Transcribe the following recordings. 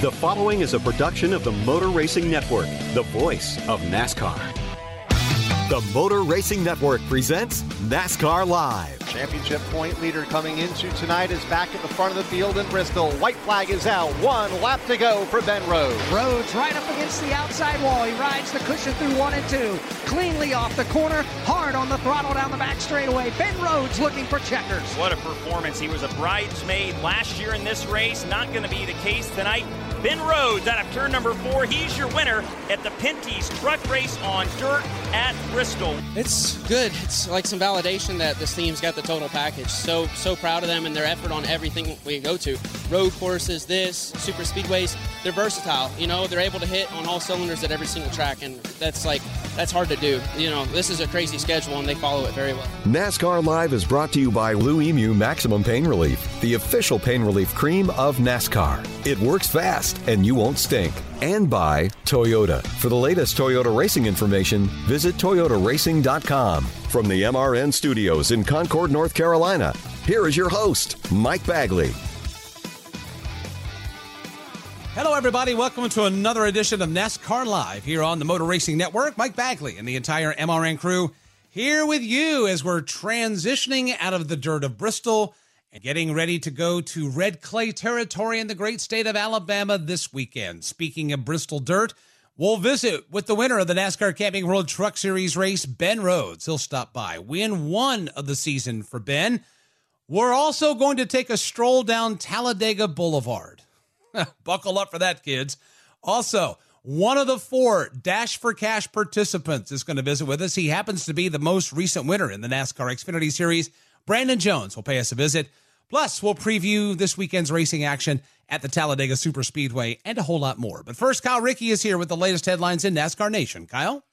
The following is a production of the Motor Racing Network, the voice of NASCAR. The Motor Racing Network presents NASCAR Live. Championship point leader coming into tonight is back at the front of the field in Bristol. White flag is out. One lap to go for Ben Rhodes. Rhodes right up against the outside wall. He rides the cushion through one and two. Cleanly off the corner. Hard on the throttle down the back straightaway. Ben Rhodes looking for checkers. What a performance. He was a bridesmaid last year in this race. Not going to be the case tonight. Ben Rhodes out of turn number four. He's your winner at the Pinty's Truck Race on dirt at Bristol. It's good. It's like some validation that this team's got the total package. So so proud of them and their effort on everything we go to. Road courses, this, super speedways, they're versatile. You know, they're able to hit on all cylinders at every single track and that's like that's hard to do. You know, this is a crazy schedule and they follow it very well. NASCAR Live is brought to you by Blue-Emu Maximum Pain Relief, the official pain relief cream of NASCAR. It works fast and you won't stink. And by Toyota. For the latest Toyota racing information, visit toyotaracing.com. From the MRN studios in Concord, North Carolina, here is your host, Mike Bagley. Hello, everybody. Welcome to another edition of NASCAR Live here on the Motor Racing Network. Mike Bagley and the entire MRN crew here with you as we're transitioning out of the dirt of Bristol and getting ready to go to red clay territory in the great state of Alabama this weekend. Speaking of Bristol dirt, we'll visit with the winner of the NASCAR Camping World Truck Series race, Ben Rhodes. He'll stop by, win one of the season for Ben. We're also going to take a stroll down Talladega Boulevard. Buckle up for that, kids. Also, one of the four Dash for Cash participants is going to visit with us. He happens to be the most recent winner in the NASCAR Xfinity Series. Brandon Jones will pay us a visit. Plus, we'll preview this weekend's racing action at the Talladega Superspeedway and a whole lot more. But first, Kyle Rickey is here with the latest headlines in NASCAR Nation. Kyle?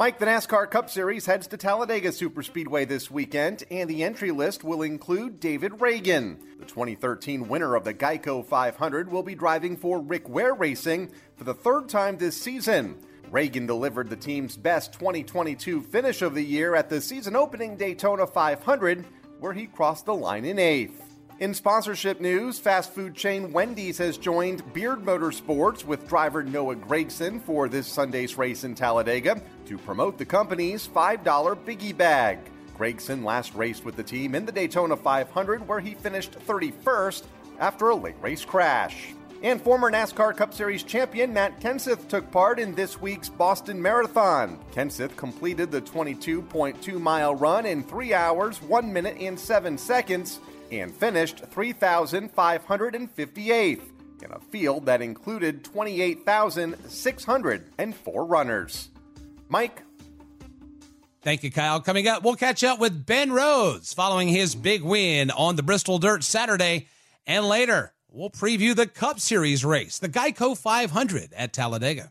Mike, the NASCAR Cup Series heads to Talladega Superspeedway this weekend, and the entry list will include David Ragan. The 2013 winner of the Geico 500 will be driving for Rick Ware Racing for the third time this season. Ragan delivered the team's best 2022 finish of the year at the season opening Daytona 500, where he crossed the line in eighth. In sponsorship news, fast food chain Wendy's has joined Beard Motorsports with driver Noah Gragson for this Sunday's race in Talladega to promote the company's $5 Biggie Bag. Gragson last raced with the team in the Daytona 500, where he finished 31st after a late race crash. And former NASCAR Cup Series champion Matt Kenseth took part in this week's Boston Marathon. Kenseth completed the 22.2 mile run in 3 hours, 1 minute, and 7 seconds and finished 3,558th in a field that included 28,604 runners. Mike? Thank you, Kyle. Coming up, we'll catch up with Ben Rhodes following his big win on the Bristol Dirt Saturday. And later, we'll preview the Cup Series race, the Geico 500 at Talladega.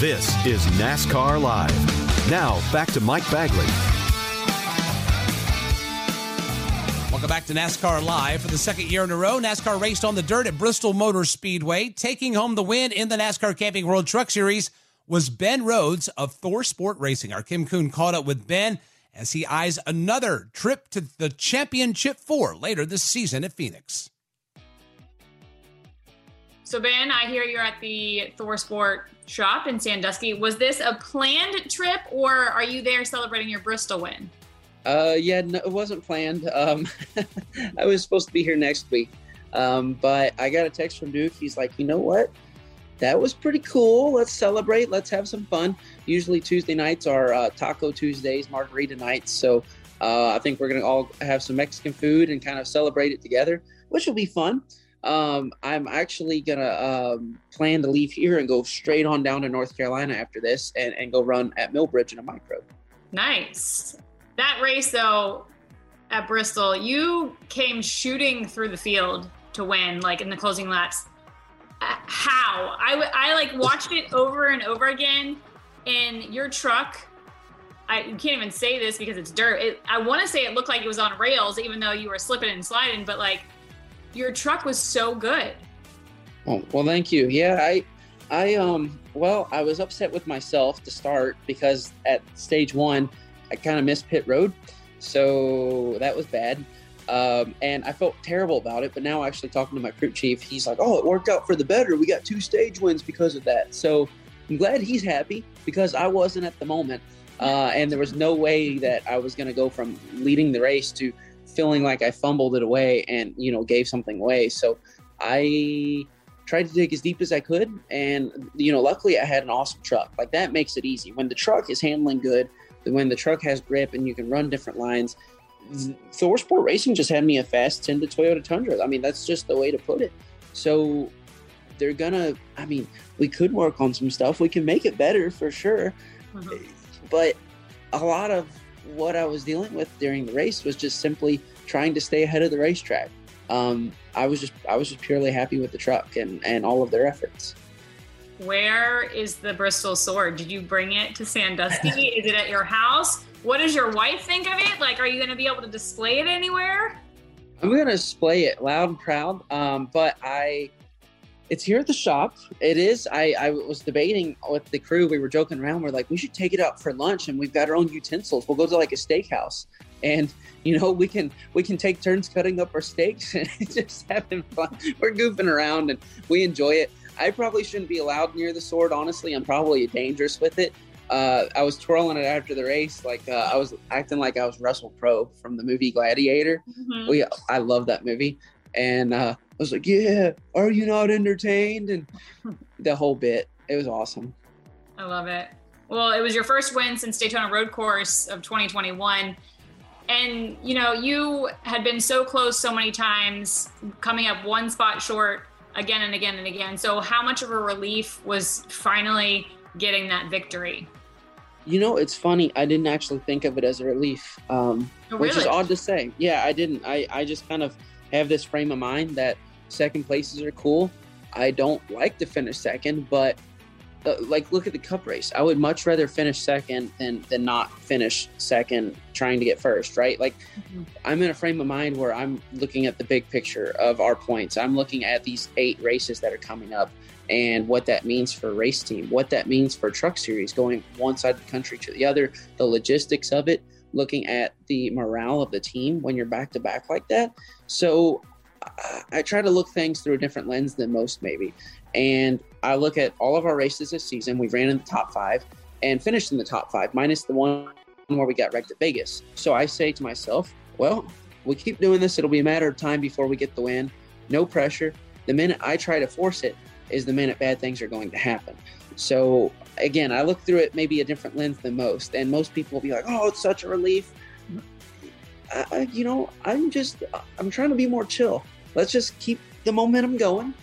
This is NASCAR Live. Now, back to Mike Bagley. Welcome back to NASCAR Live. For the second year in a row, NASCAR raced on the dirt at Bristol Motor Speedway. Taking home the win in the NASCAR Camping World Truck Series was Ben Rhodes of ThorSport Racing. Our Kim Coon caught up with Ben as he eyes another trip to the championship four later this season at Phoenix. So, Ben, I hear you're at the ThorSport shop in Sandusky. Was this a planned trip or are you there celebrating your Bristol win? Uh, yeah, no, it wasn't planned. Um, I was supposed to be here next week, um, but I got a text from Duke. He's like, you know what? That was pretty cool. Let's celebrate. Let's have some fun. Usually Tuesday nights are uh, Taco Tuesdays, Margarita nights. So uh, I think we're gonna all have some Mexican food and kind of celebrate it together, which will be fun. Um, I'm actually gonna um, plan to leave here and go straight on down to North Carolina after this, and, and go run at Millbridge in a micro. Nice. That race, though, at Bristol, you came shooting through the field to win, like in the closing laps. Uh, how? I, I like watched it over and over again, and your truck. I you can't even say this because it's dirt. It, I want to say it looked like it was on rails, even though you were slipping and sliding. But like, your truck was so good. Oh well, thank you. Yeah, I, I um, well, I was upset with myself to start because at stage one, I kind of missed pit road, so that was bad. Um, and I felt terrible about it. But now, actually talking to my crew chief, he's like, "Oh, it worked out for the better. We got two stage wins because of that." So I'm glad he's happy because I wasn't at the moment, uh, and there was no way that I was going to go from leading the race to feeling like I fumbled it away and you know gave something away. So I tried to dig as deep as I could, and you know, luckily I had an awesome truck. Like that makes it easy when the truck is handling good when the truck has grip and you can run different lines. ThorSport Racing just had me a fast 10 to Toyota Tundra. I mean, that's just the way to put it. So they're gonna, I mean, we could work on some stuff. We can make it better for sure. Mm-hmm. But a lot of what I was dealing with during the race was just simply trying to stay ahead of the racetrack. Um, I was just I was just purely happy with the truck and, and all of their efforts. Where is the Bristol sword? Did you bring it to Sandusky? is it at your house? What does your wife think of it? Like, are you going to be able to display it anywhere? I'm going to display it loud and proud. Um, but I, it's here at the shop. It is. I, I was debating with the crew. We were joking around. We're like, we should take it out for lunch, and we've got our own utensils. We'll go to like a steakhouse, and you know, we can we can take turns cutting up our steaks and just having fun. We're goofing around, and we enjoy it. I probably shouldn't be allowed near the sword. Honestly, I'm probably dangerous with it. Uh, I was twirling it after the race, like uh, I was acting like I was Russell Crowe from the movie Gladiator. Mm-hmm. We, I love that movie, and uh, was like, "Yeah, are you not entertained?" And the whole bit, it was awesome. I love it. Well, it was your first win since Daytona Road Course of 2021. And, you know, you had been so close so many times, coming up one spot short again and again and again. So, how much of a relief was finally getting that victory? You know, it's funny. I didn't actually think of it as a relief, um, oh, really? which is odd to say. Yeah, I didn't. I, I just kind of have this frame of mind that second places are cool. I don't like to finish second, but uh, like look at the cup race i would much rather finish second than than not finish second trying to get first right like mm-hmm. i'm in a frame of mind where i'm looking at the big picture of our points i'm looking at these eight races that are coming up and what that means for race team what that means for truck series going one side of the country to the other the logistics of it looking at the morale of the team when you're back to back like that so I try to look things through a different lens than most, maybe. And I look at all of our races this season. We ran in the top five and finished in the top five, minus the one where we got wrecked at Vegas. So I say to myself, well, we keep doing this. It'll be a matter of time before we get the win. No pressure. The minute I try to force it is the minute bad things are going to happen. So again, I look through it maybe a different lens than most. And most people will be like, oh, it's such a relief. I, you know, I'm just, I'm trying to be more chill. Let's just keep the momentum going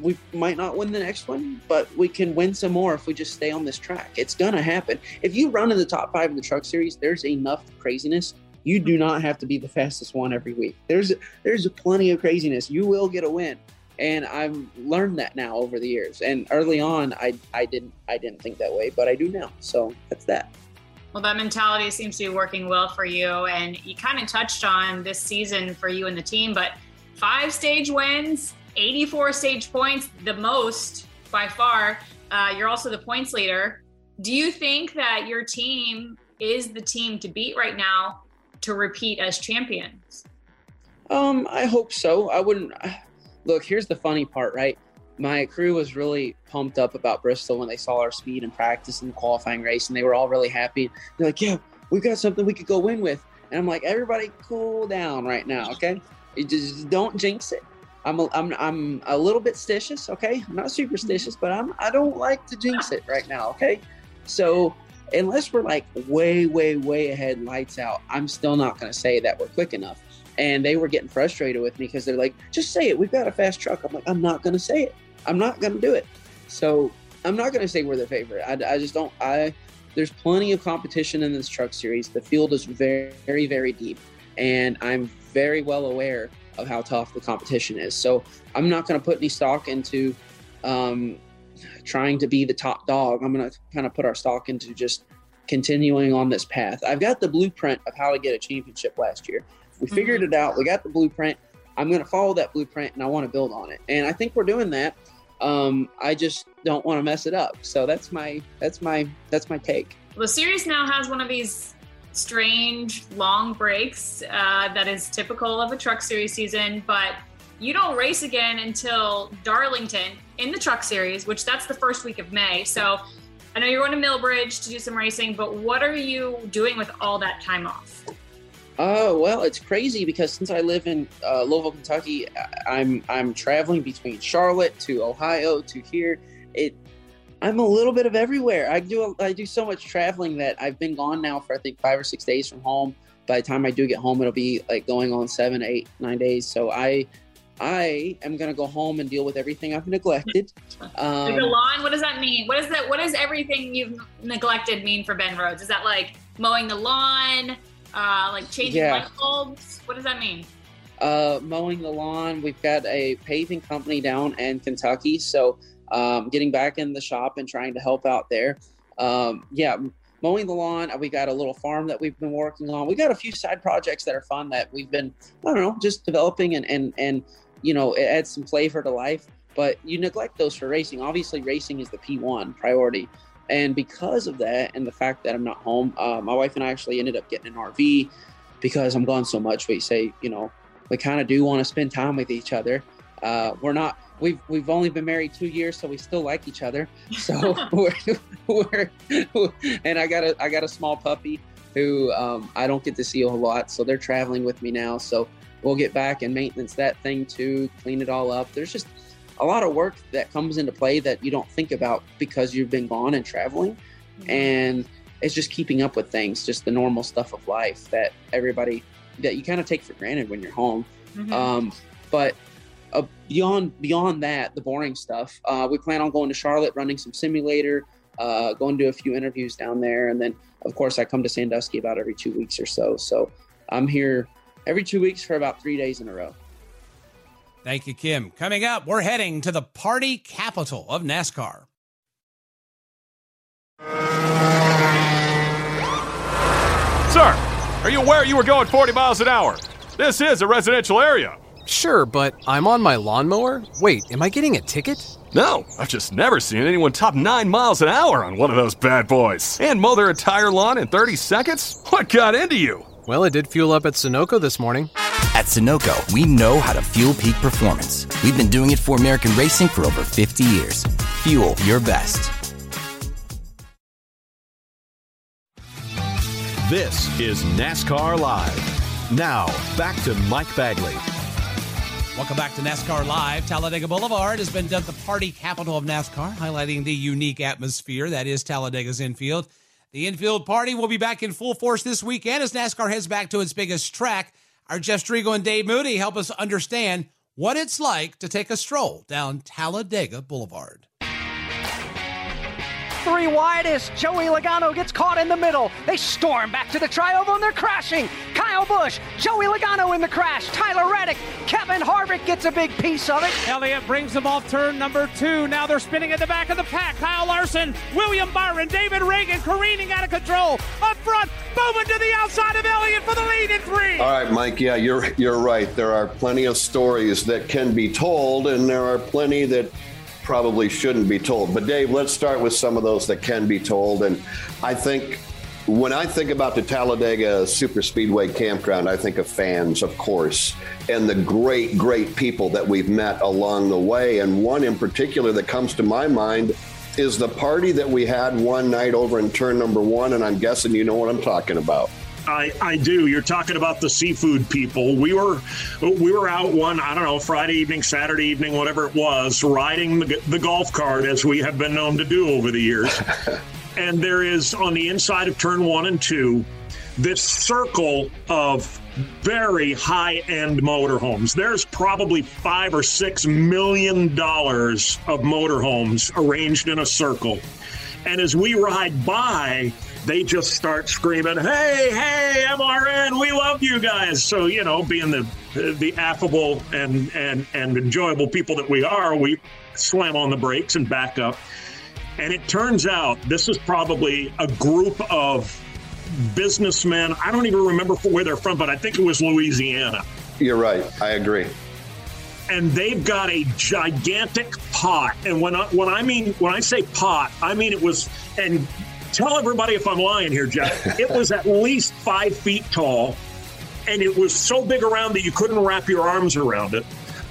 we might not win the next one, but we can win some more if we just stay on this track. It's gonna happen. If you run in the top five in the truck series, there's enough craziness. You do not have to be the fastest one every week. There's there's plenty of craziness. You will get a win, and I've learned that now over the years. And early on, I I didn't I didn't think that way, but I do now. So that's that. Well, that mentality seems to be working well for you. And you kind of touched on this season for you and the team, but five stage wins, 84 stage points, the most by far. Uh, you're also the points leader. Do you think that your team is the team to beat right now to repeat as champions? Um, I hope so. I wouldn't. Look, here's the funny part, right? My crew was really pumped up about Bristol when they saw our speed and practice in the qualifying race, and they were all really happy. They're like, "Yeah, we've got something we could go win with." And I'm like, "Everybody, cool down right now, okay? You just don't jinx it." I'm a, I'm I'm a little bit stitious, okay? I'm not superstitious, mm-hmm. but I'm I don't like to jinx it right now, okay? So unless we're like way way way ahead, lights out, I'm still not going to say that we're quick enough. And they were getting frustrated with me because they're like, "Just say it. We've got a fast truck." I'm like, "I'm not going to say it." I'm not going to do it. So I'm not going to say we're the favorite. I, I just don't. I there's plenty of competition in this truck series. The field is very, very, very deep, and I'm very well aware of how tough the competition is. So I'm not going to put any stock into um, trying to be the top dog. I'm going to kind of put our stock into just continuing on this path. I've got the blueprint of how to get a championship last year. We figured mm-hmm. it out. We got the blueprint. I'm going to follow that blueprint and I want to build on it. And I think we're doing that. Um, I just don't want to mess it up. So that's my that's my that's my take. The series now has one of these strange long breaks uh, that is typical of a truck series season, but you don't race again until Darlington in the truck series, which that's the first week of May. So I know you're going to Millbridge to do some racing, but what are you doing with all that time off? Oh well, it's crazy because since I live in uh, Louisville, Kentucky, I'm I'm traveling between Charlotte to Ohio to here. It I'm a little bit of everywhere. I do I do so much traveling that I've been gone now for I think five or six days from home. By the time I do get home, it'll be like going on seven, eight, nine days. So I I am gonna go home and deal with everything I've neglected. Um, lawn. What does that mean? What is that? What does everything you've neglected mean for Ben Rhodes? Is that like mowing the lawn? Uh, like changing yeah. light bulbs. What does that mean? Uh, mowing the lawn. We've got a paving company down in Kentucky, so um, getting back in the shop and trying to help out there. Um, yeah, mowing the lawn. We got a little farm that we've been working on. We got a few side projects that are fun that we've been, I don't know, just developing and and and you know, it adds some flavor to life. But you neglect those for racing. Obviously, racing is the P1 priority. And because of that, and the fact that I'm not home, uh, my wife and I actually ended up getting an RV because I'm gone so much. We say, you know, we kind of do want to spend time with each other. Uh, we're not. We've we've only been married two years, so we still like each other. So we're, we're and I got a I got a small puppy who um, I don't get to see a whole lot. So they're traveling with me now. So we'll get back and maintenance that thing too, clean it all up. There's just a lot of work that comes into play that you don't think about because you've been gone and traveling. Mm-hmm. And it's just keeping up with things, just the normal stuff of life that everybody that you kind of take for granted when you're home. Mm-hmm. Um, but uh, beyond beyond that, the boring stuff, uh, we plan on going to Charlotte, running some simulator, uh, going to a few interviews down there, and then of course I come to Sandusky about every two weeks or so. So I'm here every two weeks for about three days in a row. Thank you, Kim. Coming up, we're heading to the party capital of NASCAR. Sir, are you aware you were going 40 miles an hour? This is a residential area. Sure, but I'm on my lawnmower. Wait, am I getting a ticket? No, I've just never seen anyone top 9 miles an hour on one of those bad boys. And mow their entire lawn in 30 seconds? What got into you? Well, it did fuel up at Sunoco this morning. At Sunoco, we know how to fuel peak performance. We've been doing it for American racing for over 50 years. Fuel your best. This is NASCAR Live. Now, back to Mike Bagley. Welcome back to NASCAR Live. Talladega Boulevard has been dubbed the party capital of NASCAR, highlighting the unique atmosphere that is Talladega's infield. The infield party will be back in full force this weekend as NASCAR heads back to its biggest track. Our Jeff Striegle and Dave Moody help us understand what it's like to take a stroll down Talladega Boulevard. Three wide as Joey Logano gets caught in the middle. They storm back to the trioval and they're crashing. Kyle Kyle Busch, Joey Logano in the crash, Tyler Reddick, Kevin Harvick gets a big piece of it. Elliott brings them off turn number two. Now they're spinning at the back of the pack. Kyle Larson, William Byron, David Ragan careening out of control. Up front, Bowman to the outside of Elliott for the lead in three. All right, Mike. Yeah, you're you're right. There are plenty of stories that can be told, and there are plenty that probably shouldn't be told. But Dave, let's start with some of those that can be told. And I think when I think about the Talladega Super Speedway campground, I think of fans, of course, and the great, great people that we've met along the way. And one in particular that comes to my mind is the party that we had one night over in turn number one. And I'm guessing you know what I'm talking about. I, I do. You're talking about the seafood people. We were we were out one I don't know Friday evening, Saturday evening, whatever it was, riding the, the golf cart as we have been known to do over the years. and there is on the inside of turn one and two this circle of very high end motorhomes. There's probably five or six million dollars of motorhomes arranged in a circle. And as we ride by, they just start screaming, "Hey, hey, MRN, we love you guys!" So you know, being the the affable and and and enjoyable people that we are, we slam on the brakes and back up. And it turns out this is probably a group of businessmen. I don't even remember where they're from, but I think it was Louisiana. You're right. I agree and they've got a gigantic pot. And when I, when I mean when I say pot, I mean it was and tell everybody if I'm lying here, Jeff. it was at least five feet tall, and it was so big around that you couldn't wrap your arms around it.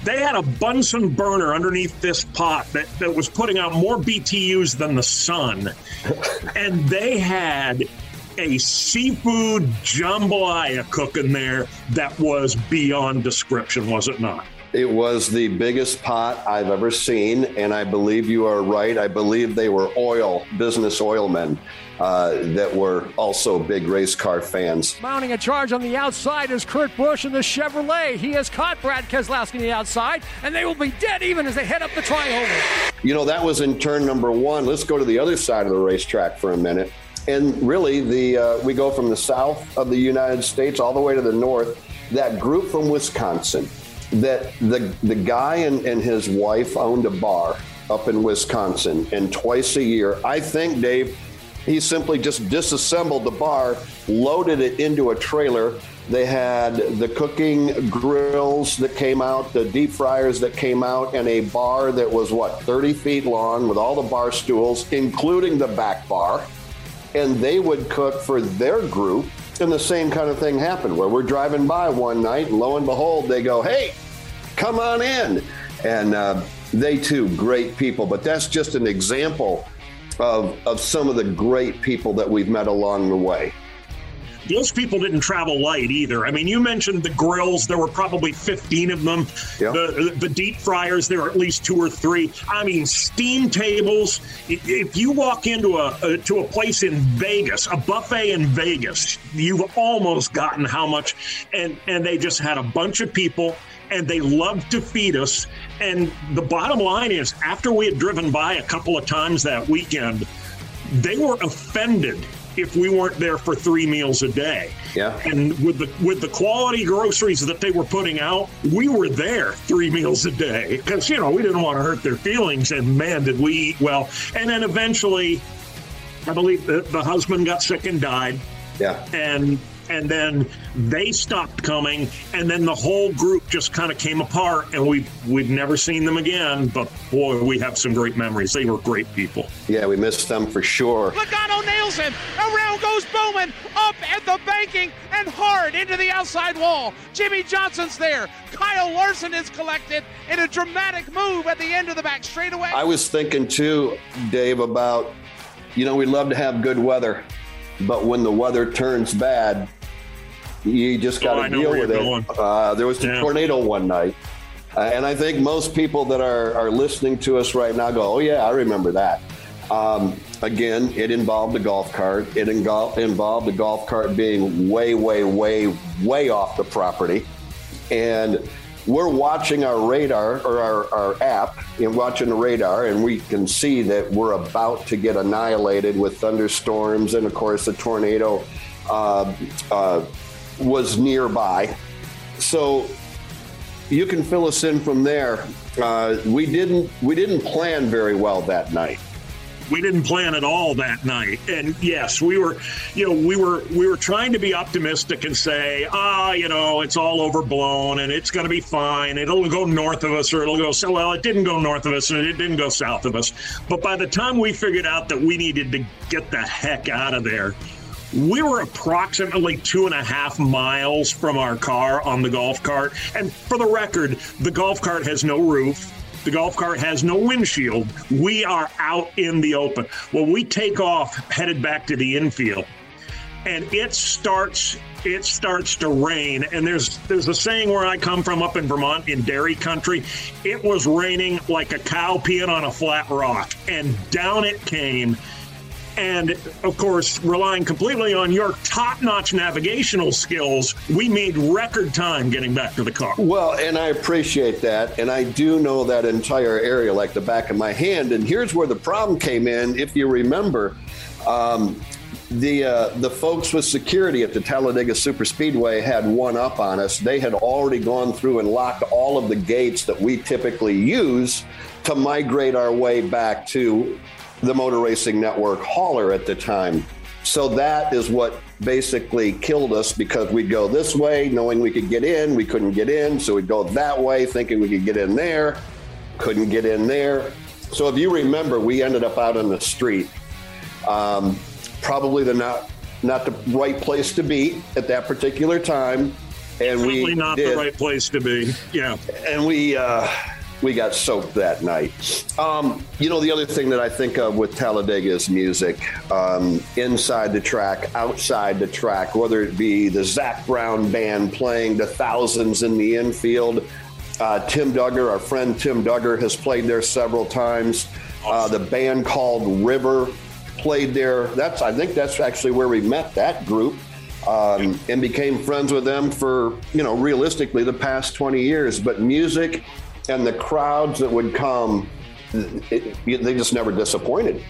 They had a Bunsen burner underneath this pot that, that was putting out more BTUs than the sun. and they had a seafood jambalaya cooking there that was beyond description, was it not? It was the biggest pot I've ever seen, and I believe you are right. I believe they were oil, business oil men uh, that were also big race car fans. Mounting a charge on the outside is Kurt Busch in the Chevrolet. He has caught Brad Keselowski on the outside, and they will be dead even as they head up the trioval. You know, that was in turn number one. Let's go to the other side of the racetrack for a minute. And really, the uh, we go from the south of the United States all the way to the north. That group from Wisconsin that the the guy and, and his wife owned a bar up in Wisconsin, and twice a year, I think Dave, he simply just disassembled the bar, loaded it into a trailer. They had the cooking grills that came out, the deep fryers that came out, and a bar that was what 30 feet long with all the bar stools, including the back bar. And they would cook for their group and the same kind of thing happened where we're driving by one night, and lo and behold, they go, Hey, come on in. And uh, they too, great people. But that's just an example of, of some of the great people that we've met along the way those people didn't travel light either. I mean, you mentioned the grills. There were probably 15 of them. Yeah. The, the deep fryers, there were at least two or three. I mean, steam tables. If you walk into a, a to a place in Vegas, a buffet in Vegas, you've almost gotten how much. And, and they just had a bunch of people and they loved to feed us. And the bottom line is, after we had driven by a couple of times that weekend, they were offended if we weren't there for three meals a day. Yeah. And with the with the quality groceries that they were putting out, we were there three meals a day because you know we didn't want to hurt their feelings. And man, did we eat well! And then eventually, I believe the, the husband got sick and died. Yeah. And and then they stopped coming, and then the whole group just kind of came apart, and we've we've never seen them again. But boy, we have some great memories. They were great people. Yeah, we missed them for sure. Logano nails him. Around goes Bowman, up at the banking and hard into the outside wall. Jimmie Johnson's there. Kyle Larson is collected in a dramatic move at the end of the back straightaway. I was thinking too, Dave, about you know we'd love to have good weather but when the weather turns bad, you just got to oh, deal with it. Uh, there was a yeah. tornado one night. Uh, and I think most people that are, are listening to us right now go, oh, yeah, I remember that. Um, again, it involved a golf cart. It involved a golf cart being way, way, way, way off the property. And we're watching our radar or our, our app and watching the radar, and we can see that we're about to get annihilated with thunderstorms and, of course, the tornado uh, uh, was nearby. So you can fill us in from there. Uh, we didn't we didn't plan very well that night we didn't plan at all that night. And yes, we were, you know, we were we were trying to be optimistic and say, ah, you know, it's all overblown and it's going to be fine. It'll go north of us or it'll go so. Well, it didn't go north of us and it didn't go south of us. But by the time we figured out that we needed to get the heck out of there, we were approximately two and a half miles from our car on the golf cart. And for the record, the golf cart has no roof. The golf cart has no windshield. We are out in the open. Well, we take off headed back to the infield, and it starts it starts to rain and there's there's a saying where I come from up in Vermont in dairy country it was raining like a cow peeing on a flat rock and down it came and of course, relying completely on your top notch navigational skills, we made record time getting back to the car. Well, and I appreciate that. And I do know that entire area like the back of my hand. And here's where the problem came in. If you remember, um, the uh, the folks with security at the Talladega Super Speedway had one up on us. They had already gone through and locked all of the gates that we typically use to migrate our way back to the Motor Racing Network hauler at the time. So that is what basically killed us because we'd go this way knowing we could get in, we couldn't get in. So we'd go that way thinking we could get in there, couldn't get in there. So if you remember, we ended up out on the street. Um, probably the not not the right place to be at that particular time. And Probably we not did. the right place to be. Yeah. And we uh, we got soaked that night. Um, you know, the other thing that I think of with Talladega is music. Um, inside the track, outside the track, whether it be the Zac Brown band playing to thousands in the infield. Uh, Tim Duggar, our friend Tim Duggar, has played there several times. Uh, the band called River played there. That's I think that's actually where we met that group. Um, and became friends with them for you know realistically the past 20 years but music and the crowds that would come, it, they just never disappointed.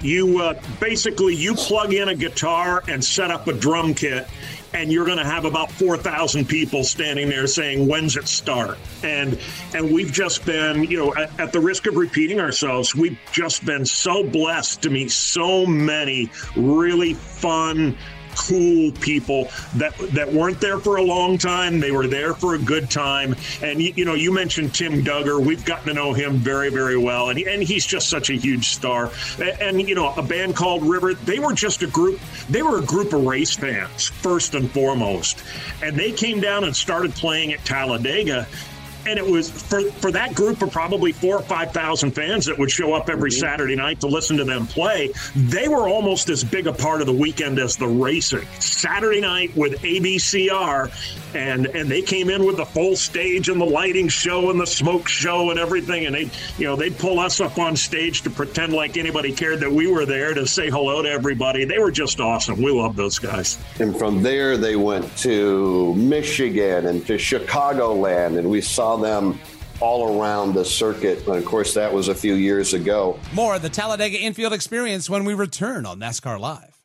You uh, basically you plug in a guitar and set up a drum kit, and you're going to have about 4,000 people standing there saying, "When's it start?" And and we've just been, you know, at, at, the risk of repeating ourselves, we've just been so blessed to meet so many really fun, cool people that that weren't there for a long time. They were there for a good time. And you, you know, you mentioned Tim Duggar. We've gotten to know him very, very well, and and he's just such a huge star. And, and you know, a band called River. They were just a group. They were a group of race fans first and foremost, and they came down and started playing at Talladega and it was for for that group of probably four or five thousand fans that would show up every mm-hmm. Saturday night to listen to them play. They were almost as big a part of the weekend as the racing. Saturday night with ABCR, and and they came in with the full stage and the lighting show and the smoke show and everything, and they you know they'd pull us up on stage to pretend like anybody cared that we were there to say hello to everybody. They were just awesome. We love those guys. And from there, they went to Michigan and to Chicagoland, and we saw them all around the circuit. And of course, that was a few years ago. More of the Talladega infield experience when we return on NASCAR Live.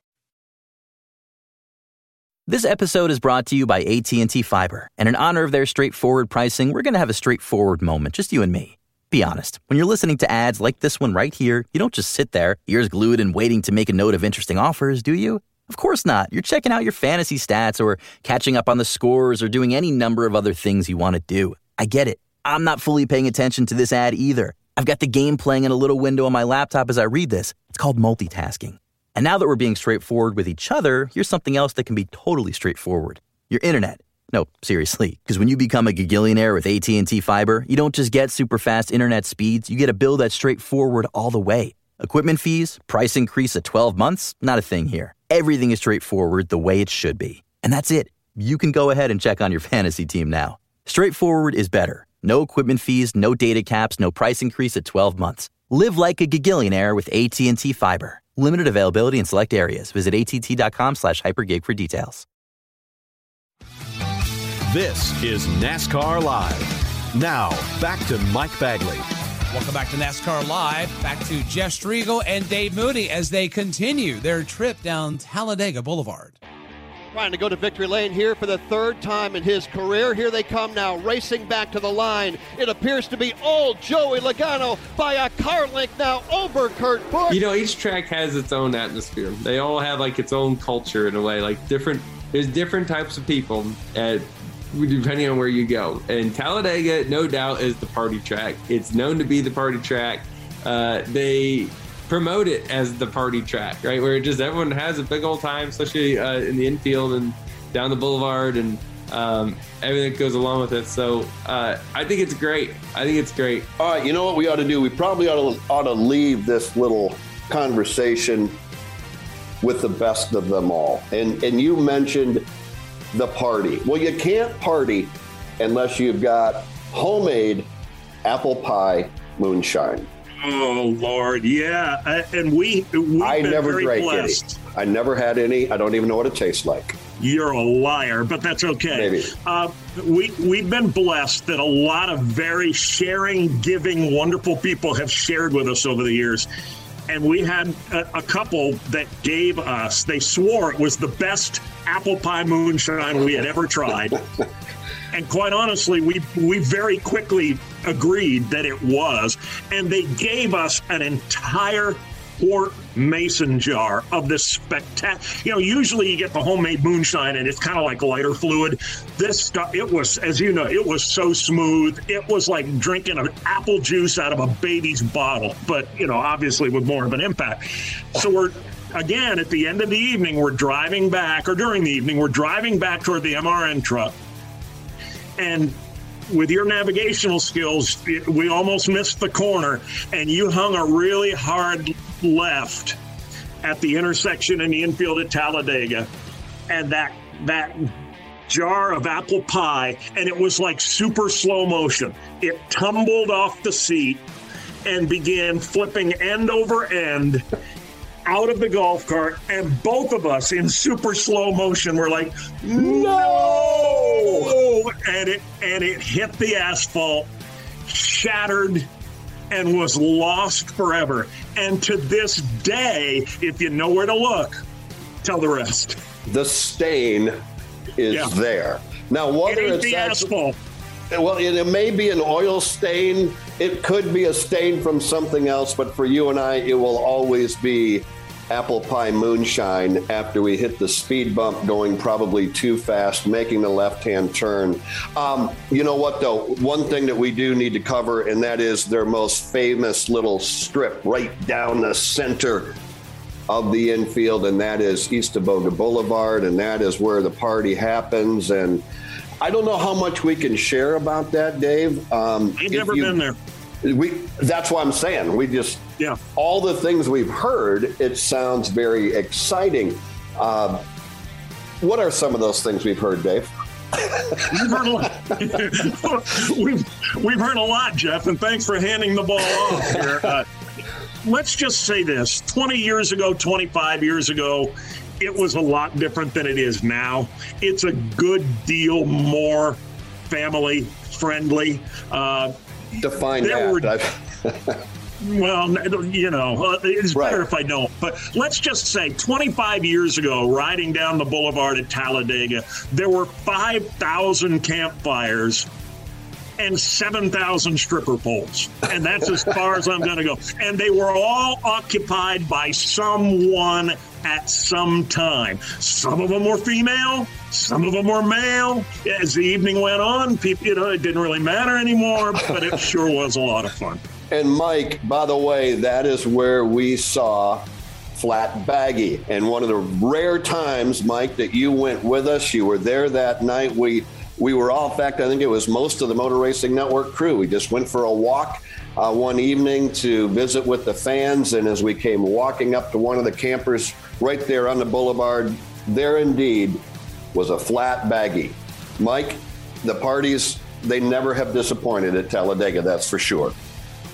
This episode is brought to you by AT&T Fiber. And in honor of their straightforward pricing, we're going to have a straightforward moment, just you and me. Be honest, when you're listening to ads like this one right here, you don't just sit there, ears glued and waiting to make a note of interesting offers, do you? Of course not. You're checking out your fantasy stats or catching up on the scores or doing any number of other things you want to do. I get it. I'm not fully paying attention to this ad either. I've got the game playing in a little window on my laptop as I read this. It's called multitasking. And now that we're being straightforward with each other, here's something else that can be totally straightforward. Your internet. No, seriously, because when you become a gigillionaire with AT&T Fiber, you don't just get super fast internet speeds, you get a bill that's straightforward all the way. Equipment fees, price increase at 12 months, not a thing here. Everything is straightforward the way it should be. And that's it. You can go ahead and check on your fantasy team now. Straightforward is better. No equipment fees, no data caps, no price increase at 12 months. Live like a gigillionaire with AT&T Fiber. Limited availability in select areas. Visit att.com slash hypergig for details. This is NASCAR Live. Now, back to Mike Bagley. Welcome back to NASCAR Live. Back to Jeff Striegle and Dave Moody as they continue their trip down Talladega Boulevard. Trying to go to victory lane here for the third time in his career. Here they come now, racing back to the line. It appears to be old Joey Logano by a car length now over Kurt Busch. You know, each track has its own atmosphere. They all have like its own culture in a way. Like different, there's different types of people at depending on where you go. And Talladega, no doubt, is the party track. It's known to be the party track. Uh, they promote it as the party track, right? Where just everyone has a big old time, especially uh, in the infield and down the boulevard and um, everything that goes along with it. So uh, I think it's great. I think it's great. All right, you know what we ought to do? We probably ought to, ought to leave this little conversation with the best of them all. And and you mentioned the party. Well, you can't party unless you've got homemade apple pie moonshine. Oh Lord, yeah, and we we've I been never very drank blessed. any. I never had any. I don't even know what it tastes like. You're a liar, but that's okay. Maybe. Uh, we we've been blessed that a lot of very sharing, giving, wonderful people have shared with us over the years. And we had a, a couple that gave us. They swore it was the best apple pie moonshine we had ever tried. and quite honestly, we we very quickly agreed that it was. And they gave us an entire quart mason jar of this spectacular. You know, usually you get the homemade moonshine and it's kind of like lighter fluid. This stuff, it was, as you know, it was so smooth. It was like drinking an apple juice out of a baby's bottle, but you know, obviously with more of an impact. So we're again at the end of the evening, we're driving back, or during the evening, we're driving back toward the MRN truck, and with your navigational skills, we almost missed the corner, and you hung a really hard left at the intersection in the infield at Talladega, and that that jar of apple pie, and it was like super slow motion. It tumbled off the seat and began flipping end over end out of the golf cart, and both of us in super slow motion were like, "No!" And it and it hit the asphalt, shattered, and was lost forever. And to this day, if you know where to look, tell the rest. The stain is Yeah. there. Now, whether It it's the asphalt. well, it, it may be an oil stain. It could be a stain from something else, but for you and I, it will always be apple pie moonshine after we hit the speed bump going probably too fast, making the left hand turn. Um, you know what, though? One thing that we do need to cover, and that is their most famous little strip right down the center of the infield, and that is East of Boga Boulevard, and that is where the party happens. And I don't know how much we can share about that, Dave. Um, I've never you- been there. We that's what I'm saying. We just yeah. All the things we've heard, it sounds very exciting. Uh, what are some of those things we've heard, Dave? We've heard a lot. we've, we've heard a lot, Jeff, and thanks for handing the ball off here. Uh, let's just say this 20 years ago, 25 years ago, it was a lot different than it is now. It's a good deal more family friendly. Uh, Define that. were- well, you know, uh, it's better if I don't. But let's just say 25 years ago, riding down the boulevard at Talladega, there were 5,000 campfires and 7,000 stripper poles. And that's as far as I'm going to go. And they were all occupied by someone at some time. Some of them were female, some of them were male. As the evening went on, people, you know, it didn't really matter anymore, but it sure was a lot of fun. And Mike, by the way, that is where we saw Flat Bagley. And one of the rare times, Mike, that you went with us, you were there that night. We we were all, in fact, I think it was most of the Motor Racing Network crew. We just went for a walk uh, one evening to visit with the fans. And as we came walking up to one of the campers right there on the boulevard, there indeed was a flat Bagley. Mike, the parties, they never have disappointed at Talladega, that's for sure.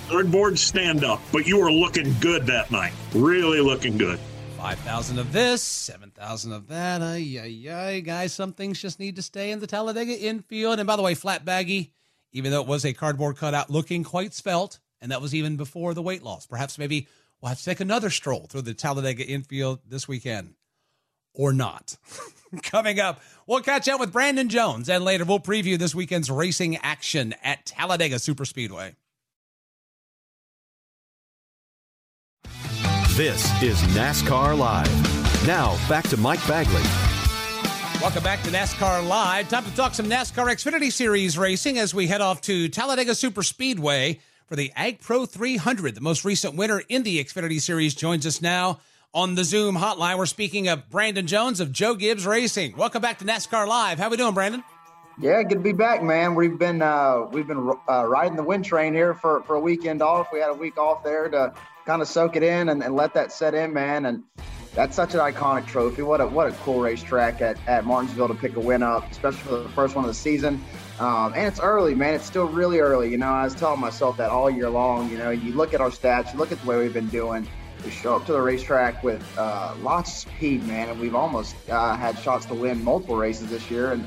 Cardboard stand up, but you were looking good that night. Really looking good. 5,000 of this, 7,000 of that. Ay, ay, ay. Guys, some things just need to stay in the Talladega infield. And by the way, flat Bagley, even though it was a cardboard cutout, looking quite svelte. And that was even before the weight loss. Perhaps maybe we'll have to take another stroll through the Talladega infield this weekend. or not. Coming up, we'll catch up with Brandon Jones, and later we'll preview this weekend's racing action at Talladega Superspeedway. This is NASCAR Live. Now, back to Mike Bagley. Welcome back to NASCAR Live. Time to talk some NASCAR Xfinity Series racing as we head off to Talladega Superspeedway for the Ag Pro 300. The most recent winner in the Xfinity Series joins us now on the Zoom hotline. We're speaking of Brandon Jones of Joe Gibbs Racing. Welcome back to NASCAR Live. How we doing, Brandon? Yeah, good to be back, man. We've been uh, we've been uh, riding the wind train here for, for a weekend off. We had a week off there to kind of soak it in and, and let that set in, man. And that's such an iconic trophy. What a what a cool racetrack at, at Martinsville to pick a win up, especially for the first one of the season. Um, and it's early, man. It's still really early. You know, I was telling myself that all year long. You know, you look at our stats, you look at the way we've been doing we show up to the racetrack with uh, lots of speed, man, and we've almost uh, had shots to win multiple races this year, and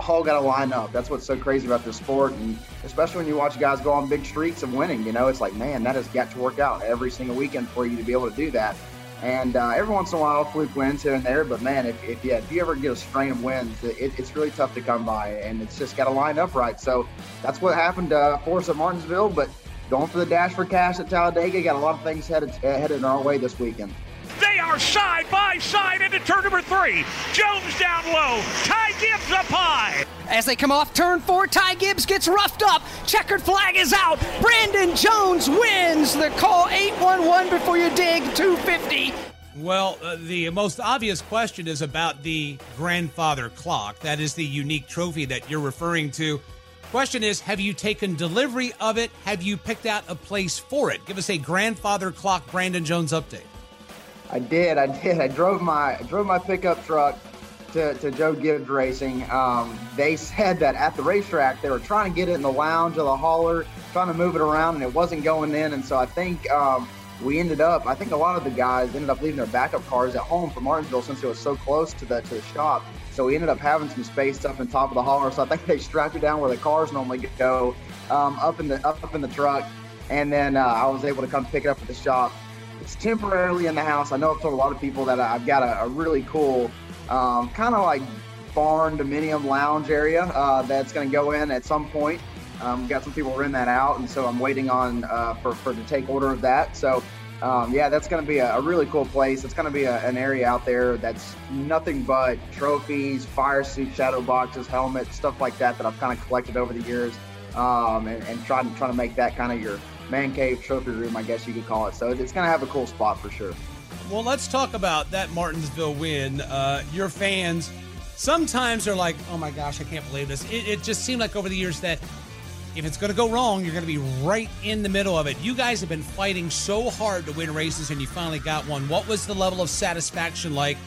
all got to line up. That's what's so crazy about this sport, and especially when you watch guys go on big streaks of winning, you know, it's like, man, that has got to work out every single weekend for you to be able to do that. And uh, every once in a while, fluke wins here and there, but man, if, if, you, if you ever get a strain of wins, it, it's really tough to come by, and it's just got to line up right. So that's what happened uh, for us at Martinsville, but going for the dash for cash at Talladega. Got a lot of things headed headed our way this weekend. They are side by side into turn number three. Jones down low. Ty Gibbs up high. As they come off turn four, Ty Gibbs gets roughed up. Checkered flag is out. Brandon Jones wins the call 811 before you dig 250. Well, uh, the most obvious question is about the grandfather clock. That is the unique trophy that you're referring to. Question is Have you taken delivery of it? Have you picked out a place for it? Give us a grandfather clock Brandon Jones update. I did. I did. I drove my I drove my pickup truck to, to Joe Gibbs Racing. Um, they said that at the racetrack they were trying to get it in the lounge of the hauler, trying to move it around, and it wasn't going in. And so I think um, we ended up. I think a lot of the guys ended up leaving their backup cars at home for Martinsville since it was so close to the to the shop. So we ended up having some space up in top of the hauler. So I think they strapped it down where the cars normally go, um, up in the up in the truck, and then uh, I was able to come pick it up at the shop. It's temporarily in the house. I know I've told a lot of people that I've got a, a really cool, um, kind of like barndominium lounge area uh, that's going to go in at some point. Um, got some people rent that out, and so I'm waiting on uh, for for to take order of that. So um, yeah, that's going to be a, a, really cool place. It's going to be a, an area out there that's nothing but trophies, fire suit, shadow boxes, helmets, stuff like that that I've kind of collected over the years, um, and, and trying trying to make that kind of your man cave trophy room, I guess you could call it. So it's going to have a cool spot for sure. Well, let's talk about that Martinsville win. Uh, your fans sometimes are like, "Oh my gosh, I can't believe this." It, it just seemed like over the years that if it's going to go wrong, you're going to be right in the middle of it. You guys have been fighting so hard to win races and you finally got one. What was the level of satisfaction like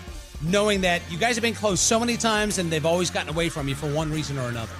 knowing that you guys have been close so many times and they've always gotten away from you for one reason or another?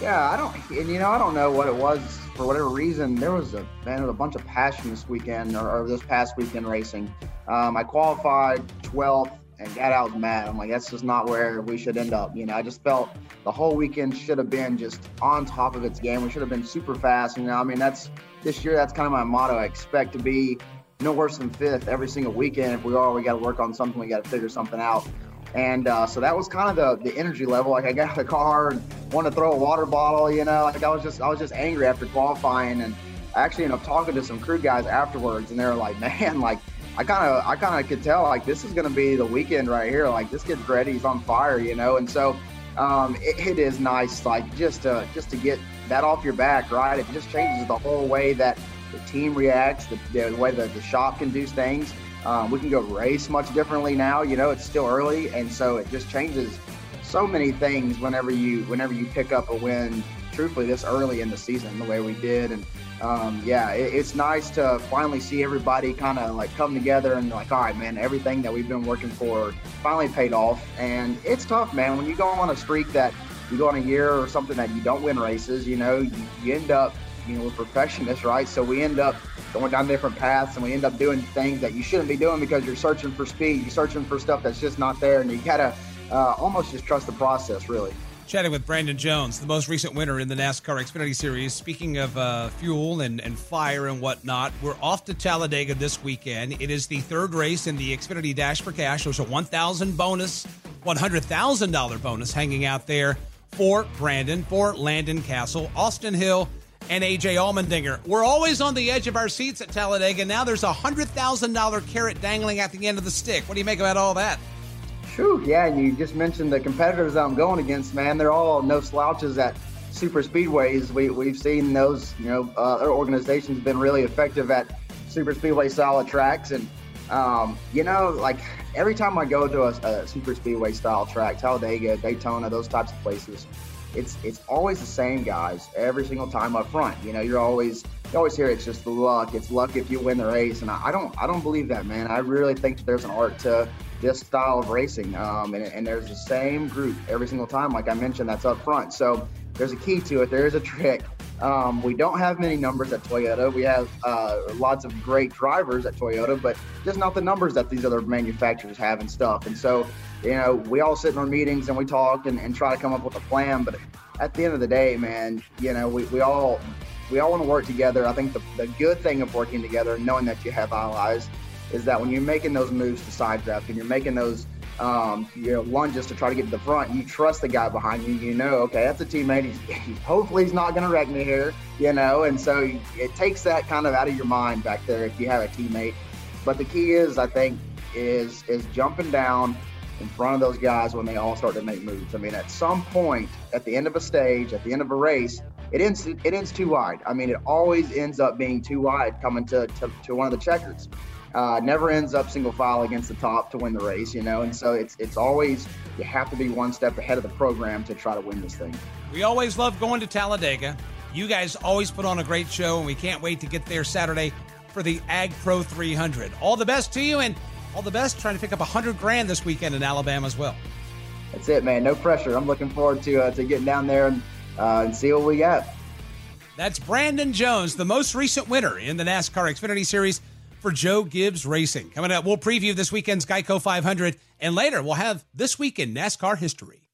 Yeah, I don't, and you know, I don't know what it was for whatever reason. There was a man with a bunch of passion this weekend or, or this past weekend racing. Um, I qualified 12th and got out mad. I'm like, that's just not where we should end up. You know, I just felt the whole weekend should have been just on top of its game. We should have been super fast. You know, I mean, that's this year. That's kind of my motto. I expect to be no worse than fifth every single weekend. If we are, we got to work on something. We got to figure something out. And uh, so that was kind of the, the energy level. Like I got out of the car and wanted to throw a water bottle. You know, like I was just I was just angry after qualifying. And I actually ended up talking to some crew guys afterwards, and they were like, "Man, like." I kind of I kind of could tell like this is going to be the weekend right here. Like this kid's ready, he's on fire, you know. And so um, it, it is nice, like just to just to get that off your back, right? It just changes the whole way that the team reacts, the, the way that the shop can do things. Um, we can go race much differently now. You know, it's still early, and so it just changes so many things whenever you whenever you pick up a win. Truthfully, this early in the season, the way we did, and um, yeah, it, it's nice to finally see everybody kind of like come together and like, all right, man, everything that we've been working for finally paid off. And it's tough, man. When you go on a streak that you go on a year or something that you don't win races, you know, you, you end up, you know, we're perfectionists, right? So we end up going down different paths and we end up doing things that you shouldn't be doing because you're searching for speed, you're searching for stuff that's just not there, and you gotta uh, almost just trust the process, really. Chatting with Brandon Jones, the most recent winner in the NASCAR Xfinity Series. Speaking of uh, fuel and, and fire and whatnot, we're off to Talladega this weekend. It is the third race in the Xfinity Dash for Cash. There's a 1000 bonus, $100,000 bonus hanging out there for Brandon, for Landon Cassill, Austin Hill, and AJ Allmendinger. We're always on the edge of our seats at Talladega. Now there's a $100,000 carrot dangling at the end of the stick. What do you make about all that? True, yeah, and you just mentioned the competitors I'm going against, man. They're all no slouches at super speedways. We, we've seen those, you know, uh, other organizations been really effective at super speedway style tracks. And, um, you know, like every time I go to a, a super speedway style track, Talladega, Daytona, those types of places, it's it's always the same guys every single time up front. You know, you're always you always hear it's just luck. It's luck if you win the race, and I, I don't I don't believe that, man. I really think there's an art to this style of racing. Um, and, and, there's the same group every single time, like I mentioned, that's up front. So there's a key to it. There is a trick. Um, we don't have many numbers at Toyota. We have uh, lots of great drivers at Toyota, but just not the numbers that these other manufacturers have and stuff. And so, you know, we all sit in our meetings and we talk and, and try to come up with a plan. But at the end of the day, man, you know, we, we all we all want to work together. I think the, the good thing of working together, knowing that you have allies, is that when you're making those moves to side draft and you're making those um, you know lunges to try to get to the front, you trust the guy behind you. You know, okay, that's a teammate. He's hopefully he's not going to wreck me here. You know, and so it takes that kind of out of your mind back there if you have a teammate. But the key is, I think, is is jumping down in front of those guys when they all start to make moves. I mean, at some point, at the end of a stage, at the end of a race, it ends it ends too wide. I mean, it always ends up being too wide coming to, to, to one of the checkers uh, never ends up single file against the top to win the race, you know. And so it's it's always you have to be one step ahead of the program to try to win this thing. We always love going to Talladega. You guys always put on a great show, and we can't wait to get there Saturday for the Ag Pro 300. All the best to you, and all the best trying to pick up a hundred grand this weekend in Alabama as well. That's it, man. No pressure. I'm looking forward to uh, to getting down there and uh, and see what we got. That's Brandon Jones, the most recent winner in the NASCAR Xfinity Series for Joe Gibbs Racing. Coming up, we'll preview this weekend's Geico 500, and later we'll have This Week in NASCAR History.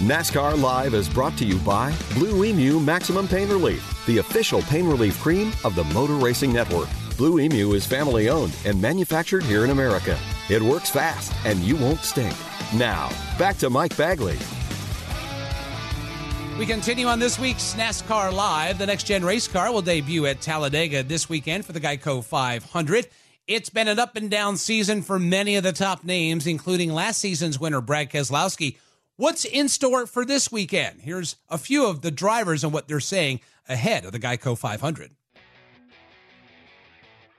NASCAR Live is brought to you by Blue-Emu Maximum Pain Relief, the official pain relief cream of the Motor Racing Network. Blue-Emu is family owned and manufactured here in America. It works fast and you won't stink. Now, back to Mike Bagley. We continue on this week's NASCAR Live. The next gen race car will debut at Talladega this weekend for the Geico 500. It's been an up and down season for many of the top names, including last season's winner, Brad Keselowski. What's in store for this weekend? Here's a few of the drivers and what they're saying ahead of the Geico 500.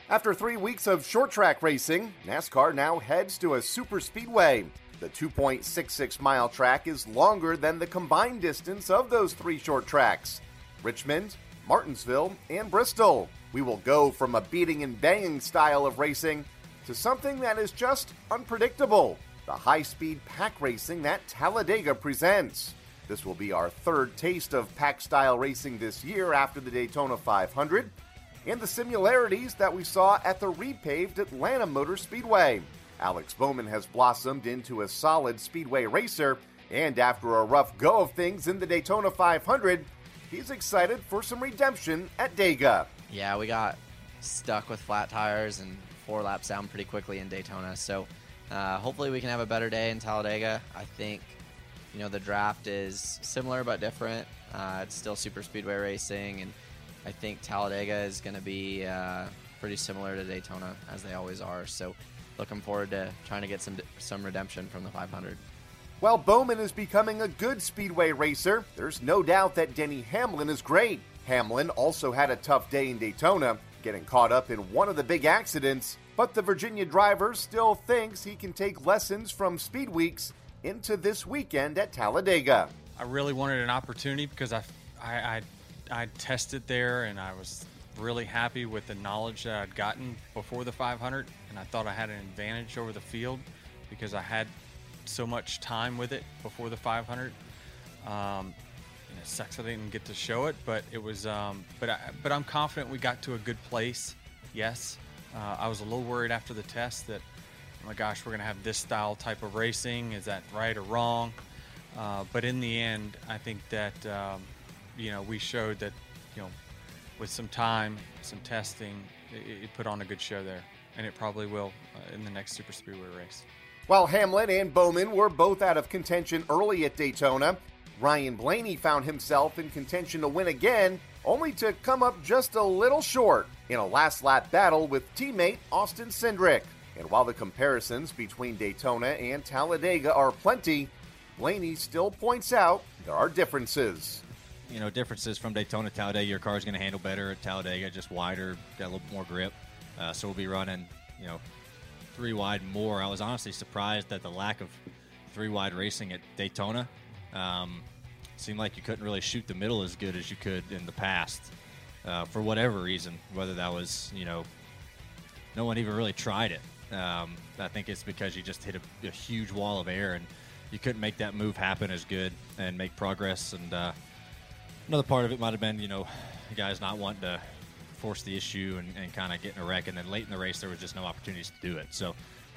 After three weeks of short track racing, NASCAR now heads to a super speedway. The 2.66 mile track is longer than the combined distance of those three short tracks Richmond, Martinsville, and Bristol. We will go from a beating and banging style of racing to something that is just unpredictable the high speed pack racing that Talladega presents. This will be our third taste of pack style racing this year after the Daytona 500 and the similarities that we saw at the repaved Atlanta Motor Speedway. Alex Bowman has blossomed into a solid speedway racer, and after a rough go of things in the Daytona 500, he's excited for some redemption at Dega. Yeah, we got stuck with flat tires and four laps down pretty quickly in Daytona, so uh, hopefully we can have a better day in Talladega. I think, you know, the draft is similar but different. Uh, it's still super speedway racing, and I think Talladega is going to be uh, pretty similar to Daytona as they always are. So looking forward to trying to get some some redemption from the 500. While Bowman is becoming a good speedway racer, there's no doubt that Denny Hamlin is great. Hamlin also had a tough day in Daytona, getting caught up in one of the big accidents, but the Virginia driver still thinks he can take lessons from Speed Weeks into this weekend at Talladega. I really wanted an opportunity because I, I, I, I tested there and I was really happy with the knowledge that I'd gotten before the 500, and I thought I had an advantage over the field because I had so much time with it before the 500. Um, it sucks I didn't get to show it, but it was. Um, but I, but I'm confident we got to a good place. Yes, uh, I was a little worried after the test that oh my gosh, we're to have this style type of racing. Is that right or wrong? Uh, but in the end, I think that um, you know we showed that you know with some time, some testing, it, it put on a good show there, and it probably will uh, in the next super speedway race. While Hamlin and Bowman were both out of contention early at Daytona, Ryan Blaney found himself in contention to win again, only to come up just a little short in a last lap battle with teammate Austin Cindric. And while the comparisons between Daytona and Talladega are plenty, Blaney still points out there are differences. You know, differences from Daytona to Talladega. Your car's going to handle better at Talladega, just wider, got a little more grip. Uh, so we'll be running, you know, three wide more. I was honestly surprised at the lack of three wide racing at Daytona. Um, seemed like you couldn't really shoot the middle as good as you could in the past uh, for whatever reason, whether that was, you know, no one even really tried it. Um, I think it's because you just hit a, a huge wall of air and – you couldn't make that move happen as good and make progress. And uh, another part of it might have been, you know, the guys not wanting to force the issue and, and kind of getting a wreck. And then late in the race, there was just no opportunities to do it. So,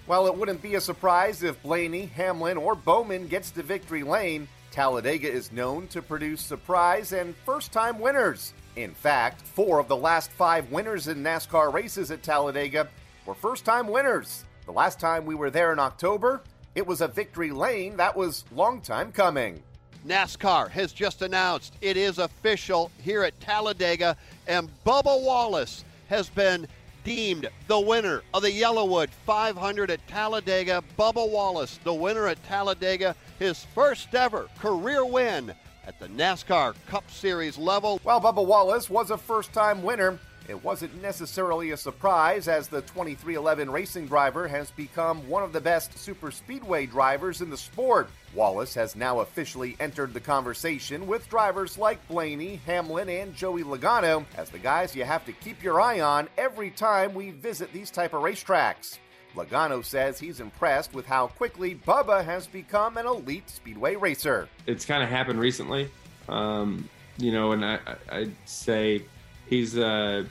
while it wouldn't be a surprise if Blaney, Hamlin, or Bowman gets to victory lane, Talladega is known to produce surprise and first time winners. In fact, four of the last five winners in NASCAR races at Talladega were first time winners. The last time we were there in October, it was a victory lane that was long time coming. NASCAR has just announced it is official here at Talladega, and Bubba Wallace has been deemed the winner of the YellaWood 500 at Talladega. Bubba Wallace, the winner at Talladega, his first ever career win at the NASCAR Cup Series level. While Bubba Wallace was a first time winner, it wasn't necessarily a surprise as the 23XI racing driver has become one of the best super speedway drivers in the sport. Wallace has now officially entered the conversation with drivers like Blaney, Hamlin, and Joey Logano as the guys you have to keep your eye on every time we visit these type of racetracks. Logano says he's impressed with how quickly Bubba has become an elite speedway racer. It's kind of happened recently, um, you know, and I, I'd say he's uh,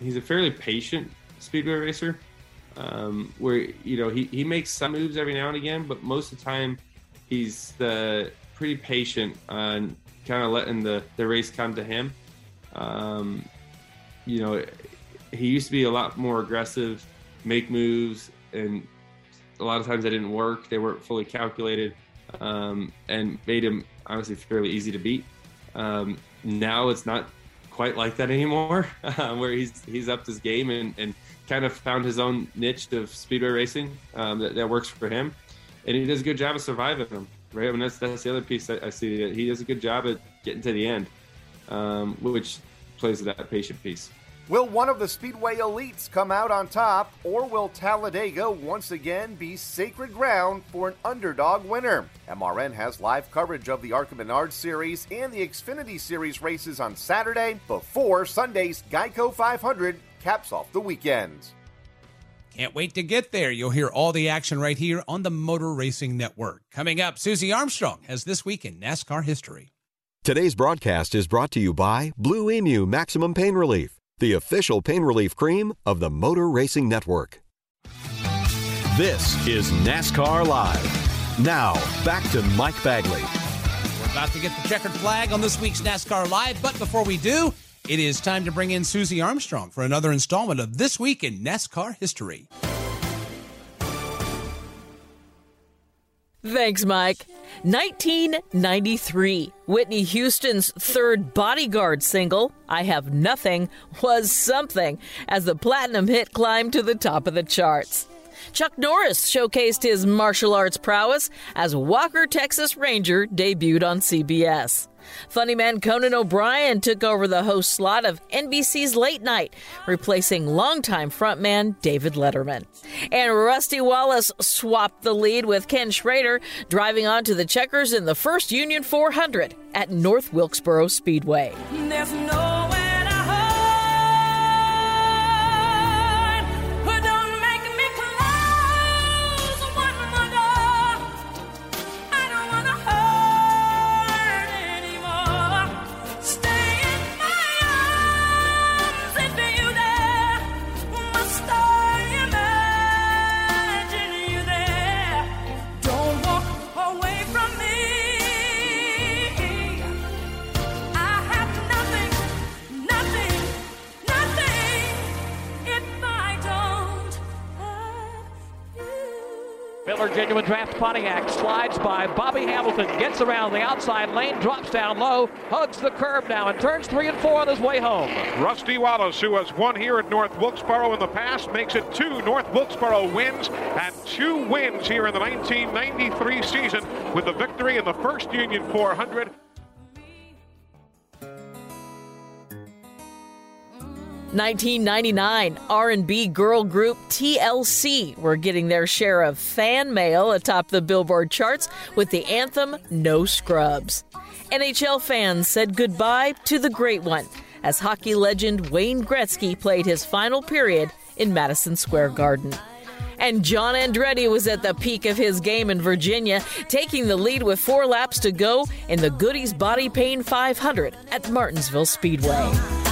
he's a fairly patient speedway racer. Um, where you know he, he makes some moves every now and again, but most of the time he's the pretty patient on kind of letting the, the race come to him. Um, you know, he used to be a lot more aggressive, make moves, and a lot of times they didn't work. They weren't fully calculated, um, and made him honestly fairly easy to beat. Um, now it's not quite like that anymore, uh, where he's he's upped his game and, and kind of found his own niche of speedway racing um, that, that, works for him, and he does a good job of surviving them. Right, I mean that's that's the other piece I, I see that he does a good job at getting to the end, um, which plays to that patient piece. Will one of the Speedway elites come out on top, or will Talladega once again be sacred ground for an underdog winner? MRN has live coverage of the ARCA Menard Series and the Xfinity Series races on Saturday before Sunday's Geico 500 caps off the weekend. Can't wait to get there. You'll hear all the action right here on the Motor Racing Network. Coming up, Susie Armstrong has This Week in NASCAR History. Today's broadcast is brought to you by Blue-Emu Maximum Pain Relief the official pain relief cream of the Motor Racing Network. This is NASCAR Live. Now, back to Mike Bagley. We're about to get the checkered flag on this week's NASCAR Live, but before we do, it is time to bring in Susie Armstrong for another installment of This Week in NASCAR History. Thanks, Mike. 1993, Whitney Houston's third bodyguard single, I Have Nothing, was something as the platinum hit climbed to the top of the charts. Chuck Norris showcased his martial arts prowess as Walker, Texas Ranger debuted on CBS. Funny man Conan O'Brien took over the host slot of NBC's Late Night, replacing longtime frontman David Letterman. And Rusty Wallace swapped the lead with Ken Schrader, driving onto the checkers in the First Union 400 at North Wilkesboro Speedway. Genuine Draft Pontiac slides by Bobby Hamilton, gets around the outside lane, drops down low, hugs the curb now, and turns three and four on his way home. Rusty Wallace, who has won here at North Wilkesboro in the past, makes it two North Wilkesboro wins and two wins here in the 1993 season with the victory in the First Union 400. 1999 R&B girl group TLC were getting their share of fan mail atop the Billboard charts with the anthem No Scrubs. NHL fans said goodbye to the great one as hockey legend Wayne Gretzky played his final period in Madison Square Garden. And John Andretti was at the peak of his game in Virginia, taking the lead with four laps to go in the Goody's Body Pain 500 at Martinsville Speedway.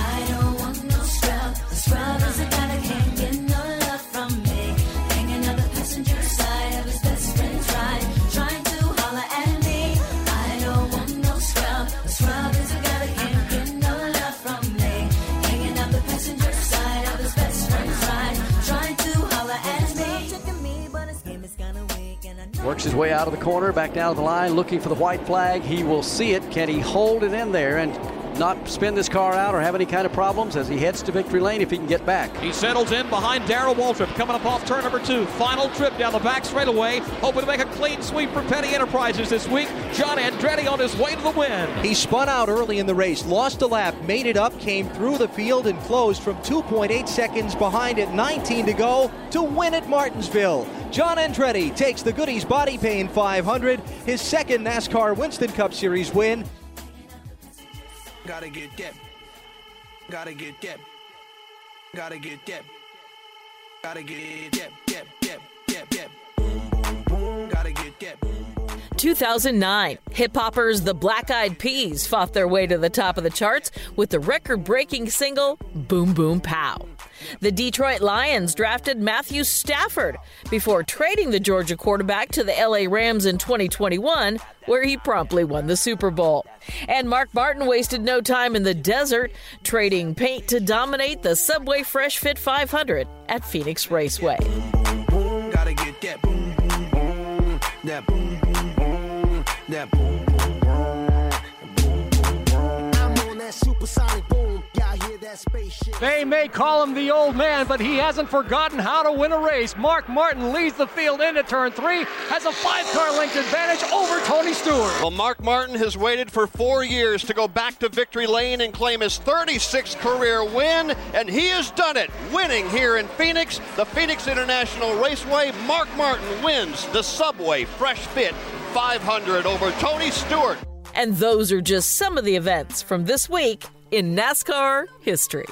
Works his way out of the corner, back down the line, looking for the white flag. He will see it. Can he hold it in there? And not spin this car out or have any kind of problems as he heads to victory lane if he can get back? He settles in behind Darrell Waltrip, coming up off turn number two. Final trip down the back straightaway, hoping to make a clean sweep for Petty Enterprises this week. John Andretti on his way to the win. He spun out early in the race, lost a lap, made it up, came through the field, and closed from 2.8 seconds behind at 19 to go to win at Martinsville. John Andretti takes the Goody's Body Pain 500, his second NASCAR Winston Cup Series win. Gotta get that. Gotta get that. Gotta get that. Gotta get that. That. That. That. That. Gotta get that. 2009, hip hoppers the Black Eyed Peas fought their way to the top of the charts with the record breaking single Boom Boom Pow. The Detroit Lions drafted Matthew Stafford before trading the Georgia quarterback to the LA Rams in 2021, where he promptly won the Super Bowl. And Mark Martin wasted no time in the desert, trading paint to dominate the Subway Fresh Fit 500 at Phoenix Raceway. That boom boom boom. That boom boom boom. That boom. That supersonic boom. Y'all hear that spaceship? They may call him the old man, but he hasn't forgotten how to win a race. Mark Martin leads the field into turn three, has a five car length advantage over Tony Stewart. Well, Mark Martin has waited for four years to go back to victory lane and claim his 36th career win, and he has done it, winning here in Phoenix, the Phoenix International Raceway. Mark Martin wins the Subway Fresh Fit 500 over Tony Stewart. And those are just some of the events from this week in NASCAR history.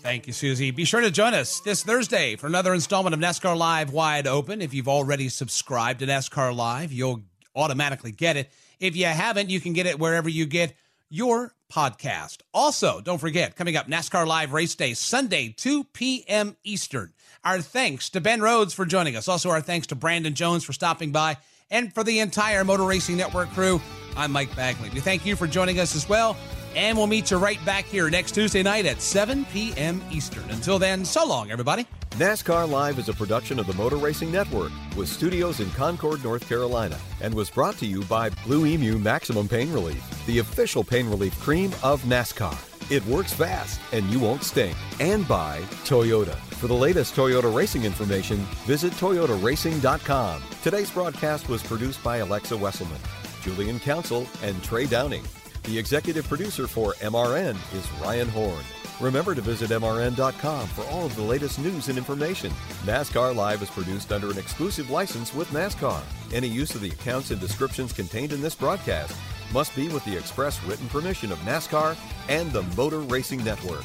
Thank you, Susie. Be sure to join us this Thursday for another installment of NASCAR Live Wide Open. If you've already subscribed to NASCAR Live, you'll automatically get it. If you haven't, you can get it wherever you get your podcast. Also, don't forget, coming up, NASCAR Live Race Day, Sunday, 2 p.m. Eastern. Our thanks to Ben Rhodes for joining us. Also, our thanks to Brandon Jones for stopping by and for the entire Motor Racing Network crew. I'm Mike Bagley. We thank you for joining us as well. And we'll meet you right back here next Tuesday night at 7 p.m. Eastern. Until then, so long, everybody. NASCAR Live is a production of the Motor Racing Network with studios in Concord, North Carolina, and was brought to you by Blue-Emu Maximum Pain Relief, the official pain relief cream of NASCAR. It works fast and you won't stink. And by Toyota. For the latest Toyota racing information, visit toyotaracing.com. Today's broadcast was produced by Alexa Wesselman, Julian Council, and Trey Downing. The executive producer for MRN is Ryan Horn. Remember to visit MRN.com for all of the latest news and information. NASCAR Live is produced under an exclusive license with NASCAR. Any use of the accounts and descriptions contained in this broadcast must be with the express written permission of NASCAR and the Motor Racing Network.